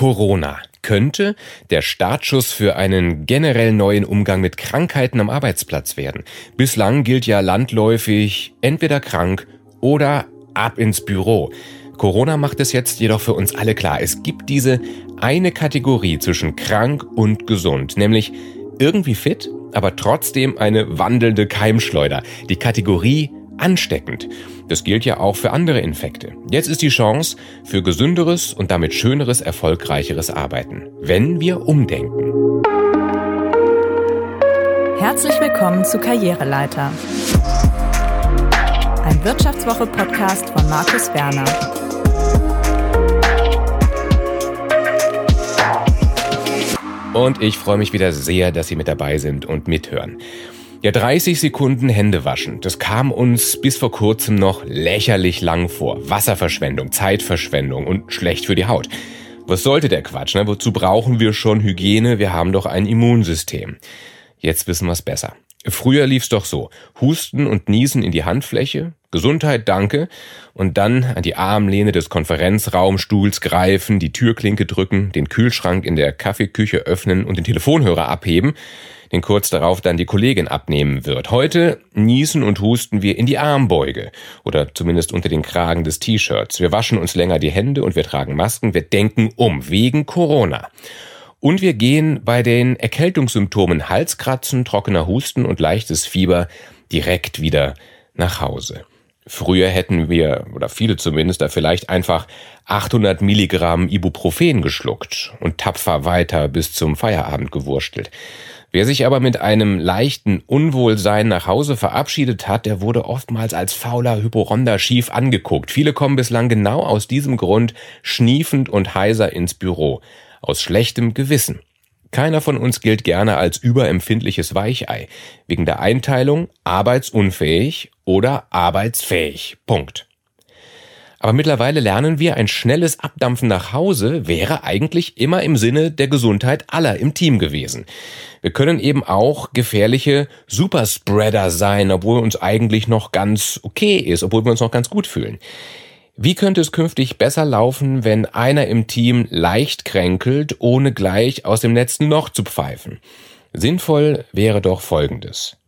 Corona könnte der Startschuss für einen generell neuen Umgang mit Krankheiten am Arbeitsplatz werden. Bislang gilt ja landläufig entweder krank oder ab ins Büro. Corona macht es jetzt jedoch für uns alle klar. Es gibt diese eine Kategorie zwischen krank und gesund, nämlich irgendwie fit, aber trotzdem eine wandelnde Keimschleuder. Die Kategorie ansteckend. Das gilt ja auch für andere Infekte. Jetzt ist die Chance für gesünderes und damit schöneres, erfolgreicheres Arbeiten, wenn wir umdenken. Herzlich willkommen zu Karriereleiter. Ein Wirtschaftswoche-Podcast von Markus Werner. Und ich freue mich wieder sehr, dass Sie mit dabei sind und mithören. Ja, 30 Sekunden Hände waschen. Das kam uns bis vor kurzem noch lächerlich lang vor. Wasserverschwendung, Zeitverschwendung und schlecht für die Haut. Was sollte der Quatsch? Ne? Wozu brauchen wir schon Hygiene? Wir haben doch ein Immunsystem. Jetzt wissen wir es besser. Früher lief's doch so. Husten und Niesen in die Handfläche, Gesundheit, danke, und dann an die Armlehne des Konferenzraumstuhls greifen, die Türklinke drücken, den Kühlschrank in der Kaffeeküche öffnen und den Telefonhörer abheben, den kurz darauf dann die Kollegin abnehmen wird. Heute niesen und husten wir in die Armbeuge oder zumindest unter den Kragen des T-Shirts. Wir waschen uns länger die Hände und wir tragen Masken. Wir denken um wegen Corona. Und wir gehen bei den Erkältungssymptomen Halskratzen, trockener Husten und leichtes Fieber direkt wieder nach Hause. Früher hätten wir, oder viele zumindest, da vielleicht einfach 800 Milligramm Ibuprofen geschluckt und tapfer weiter bis zum Feierabend gewurstelt. Wer sich aber mit einem leichten Unwohlsein nach Hause verabschiedet hat, der wurde oftmals als fauler Hyporonder schief angeguckt. Viele kommen bislang genau aus diesem Grund schniefend und heiser ins Büro. Aus schlechtem Gewissen. Keiner von uns gilt gerne als überempfindliches Weichei. Wegen der Einteilung arbeitsunfähig oder arbeitsfähig. Punkt. Aber mittlerweile lernen wir, ein schnelles Abdampfen nach Hause wäre eigentlich immer im Sinne der Gesundheit aller im Team gewesen. Wir können eben auch gefährliche Superspreader sein, obwohl uns eigentlich noch ganz okay ist, obwohl wir uns noch ganz gut fühlen. Wie könnte es künftig besser laufen, wenn einer im Team leicht kränkelt, ohne gleich aus dem letzten Loch zu pfeifen? Sinnvoll wäre doch Folgendes.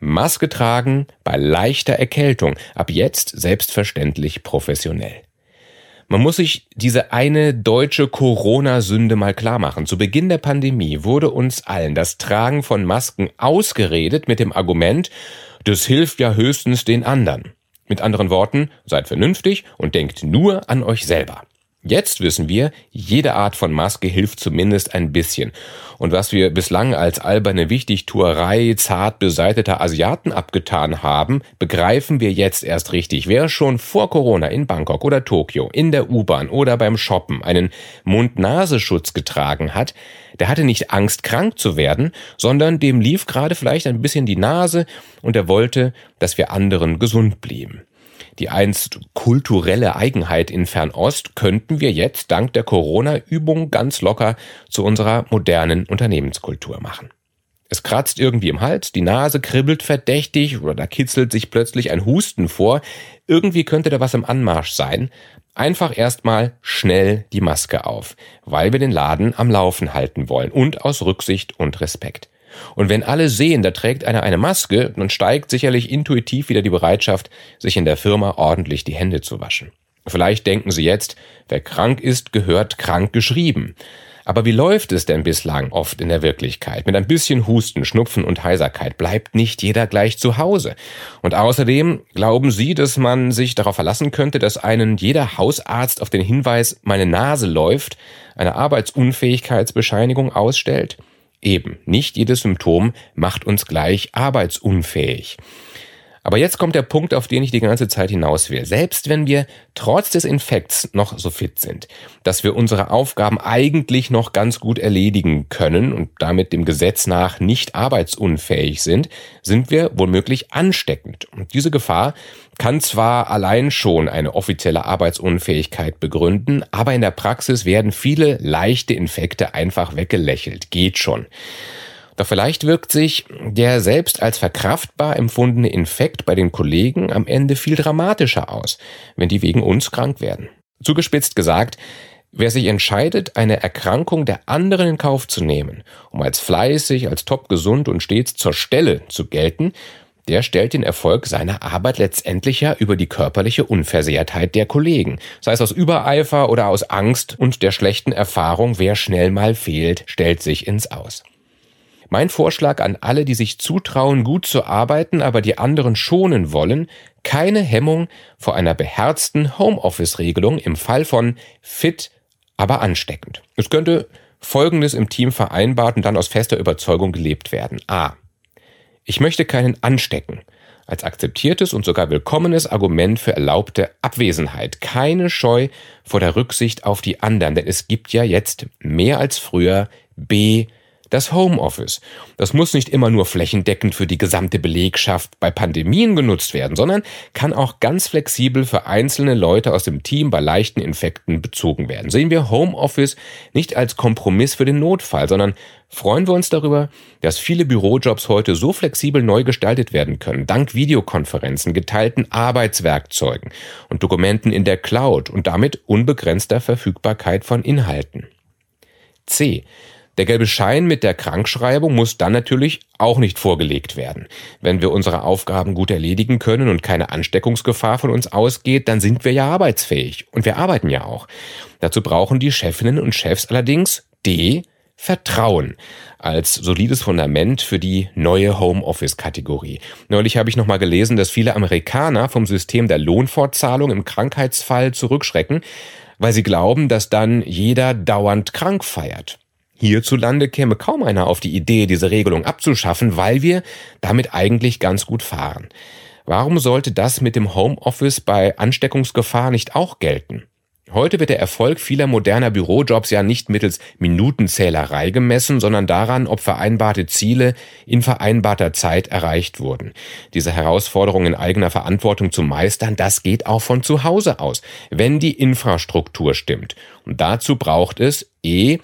Maske tragen bei leichter Erkältung, ab jetzt selbstverständlich professionell. Man muss sich diese eine deutsche Corona-Sünde mal klar machen. Zu Beginn der Pandemie wurde uns allen das Tragen von Masken ausgeredet mit dem Argument, das hilft ja höchstens den anderen. Mit anderen Worten, seid vernünftig und denkt nur an euch selber. Jetzt wissen wir, jede Art von Maske hilft zumindest ein bisschen. Und was wir bislang als alberne Wichtigtuerei zart beseiteter Asiaten abgetan haben, begreifen wir jetzt erst richtig. Wer schon vor Corona in Bangkok oder Tokio, in der U-Bahn oder beim Shoppen einen Mund-Nasenschutz getragen hat, der hatte nicht Angst, krank zu werden, sondern dem lief gerade vielleicht ein bisschen die Nase und er wollte, dass wir anderen gesund blieben. Die einst kulturelle Eigenheit in Fernost könnten wir jetzt dank der Corona-Übung ganz locker zu unserer modernen Unternehmenskultur machen. Es kratzt irgendwie im Hals, die Nase kribbelt verdächtig oder da kitzelt sich plötzlich ein Husten vor. Irgendwie könnte da was im Anmarsch sein. Einfach erstmal schnell die Maske auf, weil wir den Laden am Laufen halten wollen und aus Rücksicht und Respekt. Und wenn alle sehen, da trägt einer eine Maske, dann steigt sicherlich intuitiv wieder die Bereitschaft, sich in der Firma ordentlich die Hände zu waschen. Vielleicht denken Sie jetzt, wer krank ist, gehört krank geschrieben. Aber wie läuft es denn bislang oft in der Wirklichkeit? Mit ein bisschen Husten, Schnupfen und Heiserkeit bleibt nicht jeder gleich zu Hause. Und außerdem glauben Sie, dass man sich darauf verlassen könnte, dass einen jeder Hausarzt auf den Hinweis, meine Nase läuft, eine Arbeitsunfähigkeitsbescheinigung ausstellt? Eben, nicht jedes Symptom macht uns gleich arbeitsunfähig. Aber jetzt kommt der Punkt, auf den ich die ganze Zeit hinaus will. Selbst wenn wir trotz des Infekts noch so fit sind, dass wir unsere Aufgaben eigentlich noch ganz gut erledigen können und damit dem Gesetz nach nicht arbeitsunfähig sind, sind wir womöglich ansteckend. Und diese Gefahr kann zwar allein schon eine offizielle Arbeitsunfähigkeit begründen, aber in der Praxis werden viele leichte Infekte einfach weggelächelt. Geht schon. Doch vielleicht wirkt sich der selbst als verkraftbar empfundene Infekt bei den Kollegen am Ende viel dramatischer aus, wenn die wegen uns krank werden. Zugespitzt gesagt, Wer sich entscheidet, eine Erkrankung der anderen in Kauf zu nehmen, um als fleißig, als top gesund und stets zur Stelle zu gelten, der stellt den Erfolg seiner Arbeit letztendlich ja über die körperliche Unversehrtheit der Kollegen, sei es aus Übereifer oder aus Angst und der schlechten Erfahrung, wer schnell mal fehlt, stellt sich ins Aus. Mein Vorschlag an alle, die sich zutrauen, gut zu arbeiten, aber die anderen schonen wollen, keine Hemmung vor einer beherzten Homeoffice-Regelung im Fall von fit, aber ansteckend. Es könnte Folgendes im Team vereinbart und dann aus fester Überzeugung gelebt werden. A. Ich möchte keinen anstecken. Als akzeptiertes und sogar willkommenes Argument für erlaubte Abwesenheit. Keine Scheu vor der Rücksicht auf die anderen, denn es gibt ja jetzt mehr als früher B das Homeoffice. Das muss nicht immer nur flächendeckend für die gesamte Belegschaft bei Pandemien genutzt werden, sondern kann auch ganz flexibel für einzelne Leute aus dem Team bei leichten Infekten bezogen werden. Sehen wir Homeoffice nicht als Kompromiss für den Notfall, sondern freuen wir uns darüber, dass viele Bürojobs heute so flexibel neu gestaltet werden können, dank Videokonferenzen, geteilten Arbeitswerkzeugen und Dokumenten in der Cloud und damit unbegrenzter Verfügbarkeit von Inhalten. C. Der gelbe Schein mit der Krankschreibung muss dann natürlich auch nicht vorgelegt werden. Wenn wir unsere Aufgaben gut erledigen können und keine Ansteckungsgefahr von uns ausgeht, dann sind wir ja arbeitsfähig und wir arbeiten ja auch. Dazu brauchen die Chefinnen und Chefs allerdings D. Vertrauen als solides Fundament für die neue Homeoffice-Kategorie. Neulich habe ich nochmal gelesen, dass viele Amerikaner vom System der Lohnfortzahlung im Krankheitsfall zurückschrecken, weil sie glauben, dass dann jeder dauernd krank feiert. Hierzulande käme kaum einer auf die Idee, diese Regelung abzuschaffen, weil wir damit eigentlich ganz gut fahren. Warum sollte das mit dem Homeoffice bei Ansteckungsgefahr nicht auch gelten? Heute wird der Erfolg vieler moderner Bürojobs ja nicht mittels Minutenzählerei gemessen, sondern daran, ob vereinbarte Ziele in vereinbarter Zeit erreicht wurden. Diese Herausforderung in eigener Verantwortung zu meistern, das geht auch von zu Hause aus, wenn die Infrastruktur stimmt. Und dazu braucht es e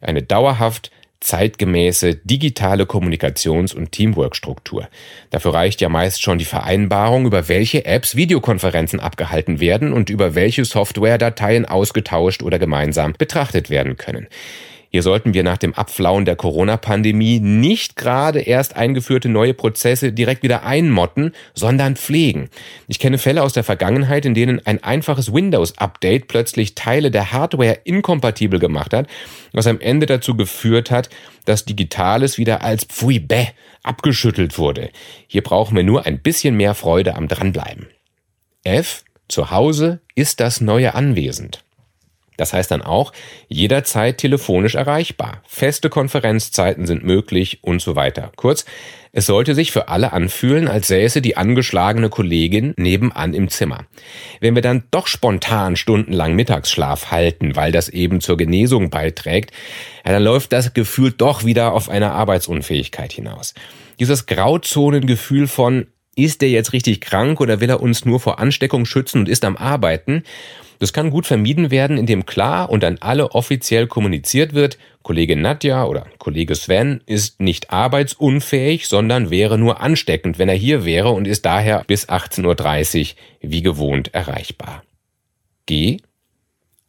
eine dauerhaft zeitgemäße digitale Kommunikations- und Teamwork-Struktur. Dafür reicht ja meist schon die Vereinbarung, über welche Apps Videokonferenzen abgehalten werden und über welche Software Dateien ausgetauscht oder gemeinsam betrachtet werden können. Hier sollten wir nach dem Abflauen der Corona-Pandemie nicht gerade erst eingeführte neue Prozesse direkt wieder einmotten, sondern pflegen. Ich kenne Fälle aus der Vergangenheit, in denen ein einfaches Windows-Update plötzlich Teile der Hardware inkompatibel gemacht hat, was am Ende dazu geführt hat, dass Digitales wieder als Pfui bäh abgeschüttelt wurde. Hier brauchen wir nur ein bisschen mehr Freude am Dranbleiben. F. Zu Hause ist das neue Anwesend. Das heißt dann auch, jederzeit telefonisch erreichbar. Feste Konferenzzeiten sind möglich und so weiter. Kurz, es sollte sich für alle anfühlen, als säße die angeschlagene Kollegin nebenan im Zimmer. Wenn wir dann doch spontan stundenlang Mittagsschlaf halten, weil das eben zur Genesung beiträgt, ja, dann läuft das Gefühl doch wieder auf eine Arbeitsunfähigkeit hinaus. Dieses Grauzonengefühl von ist der jetzt richtig krank oder will er uns nur vor Ansteckung schützen und ist am Arbeiten? Das kann gut vermieden werden, indem klar und an alle offiziell kommuniziert wird, Kollege Nadja oder Kollege Sven ist nicht arbeitsunfähig, sondern wäre nur ansteckend, wenn er hier wäre und ist daher bis 18.30 Uhr wie gewohnt erreichbar. G.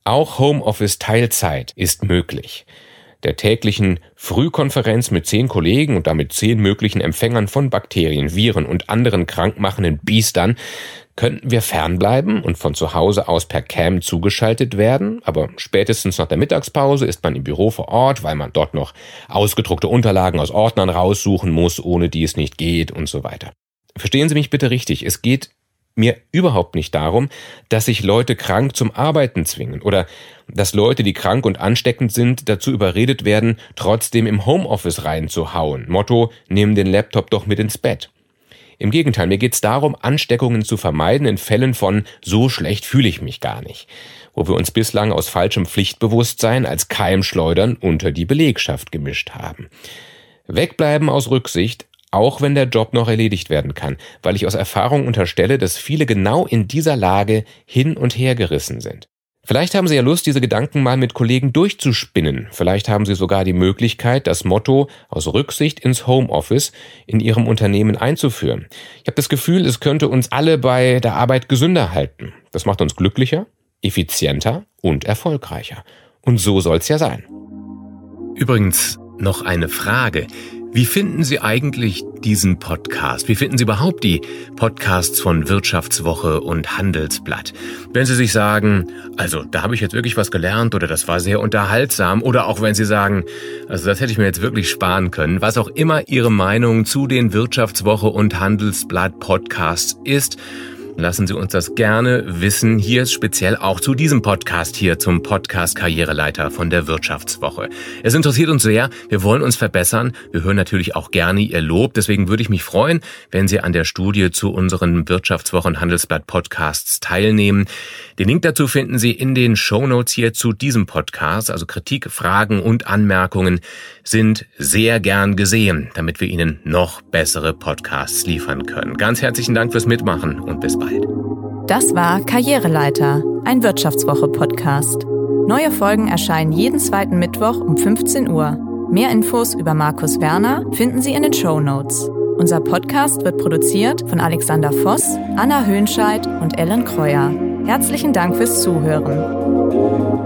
Auch Homeoffice Teilzeit ist möglich der täglichen Frühkonferenz mit zehn Kollegen und damit zehn möglichen Empfängern von Bakterien, Viren und anderen krankmachenden Biestern könnten wir fernbleiben und von zu Hause aus per Cam zugeschaltet werden, aber spätestens nach der Mittagspause ist man im Büro vor Ort, weil man dort noch ausgedruckte Unterlagen aus Ordnern raussuchen muss, ohne die es nicht geht und so weiter. Verstehen Sie mich bitte richtig, es geht mir überhaupt nicht darum, dass sich Leute krank zum Arbeiten zwingen oder dass Leute, die krank und ansteckend sind, dazu überredet werden, trotzdem im Homeoffice reinzuhauen. Motto, nehmen den Laptop doch mit ins Bett. Im Gegenteil, mir geht es darum, Ansteckungen zu vermeiden in Fällen von so schlecht fühle ich mich gar nicht, wo wir uns bislang aus falschem Pflichtbewusstsein als Keimschleudern unter die Belegschaft gemischt haben. Wegbleiben aus Rücksicht, auch wenn der Job noch erledigt werden kann, weil ich aus Erfahrung unterstelle, dass viele genau in dieser Lage hin und her gerissen sind. Vielleicht haben Sie ja Lust, diese Gedanken mal mit Kollegen durchzuspinnen. Vielleicht haben Sie sogar die Möglichkeit, das Motto aus Rücksicht ins Homeoffice in Ihrem Unternehmen einzuführen. Ich habe das Gefühl, es könnte uns alle bei der Arbeit gesünder halten. Das macht uns glücklicher, effizienter und erfolgreicher. Und so soll's ja sein. Übrigens noch eine Frage. Wie finden Sie eigentlich diesen Podcast? Wie finden Sie überhaupt die Podcasts von Wirtschaftswoche und Handelsblatt? Wenn Sie sich sagen, also da habe ich jetzt wirklich was gelernt oder das war sehr unterhaltsam oder auch wenn Sie sagen, also das hätte ich mir jetzt wirklich sparen können, was auch immer Ihre Meinung zu den Wirtschaftswoche und Handelsblatt Podcasts ist, Lassen Sie uns das gerne wissen. Hier ist speziell auch zu diesem Podcast hier zum Podcast Karriereleiter von der Wirtschaftswoche. Es interessiert uns sehr. Wir wollen uns verbessern. Wir hören natürlich auch gerne Ihr Lob. Deswegen würde ich mich freuen, wenn Sie an der Studie zu unseren Wirtschaftswochen Handelsblatt Podcasts teilnehmen. Den Link dazu finden Sie in den Show Notes hier zu diesem Podcast. Also Kritik, Fragen und Anmerkungen sind sehr gern gesehen, damit wir Ihnen noch bessere Podcasts liefern können. Ganz herzlichen Dank fürs Mitmachen und bis bald. Das war Karriereleiter, ein Wirtschaftswoche-Podcast. Neue Folgen erscheinen jeden zweiten Mittwoch um 15 Uhr. Mehr Infos über Markus Werner finden Sie in den Show Notes. Unser Podcast wird produziert von Alexander Voss, Anna Höhnscheid und Ellen Kreuer. Herzlichen Dank fürs Zuhören.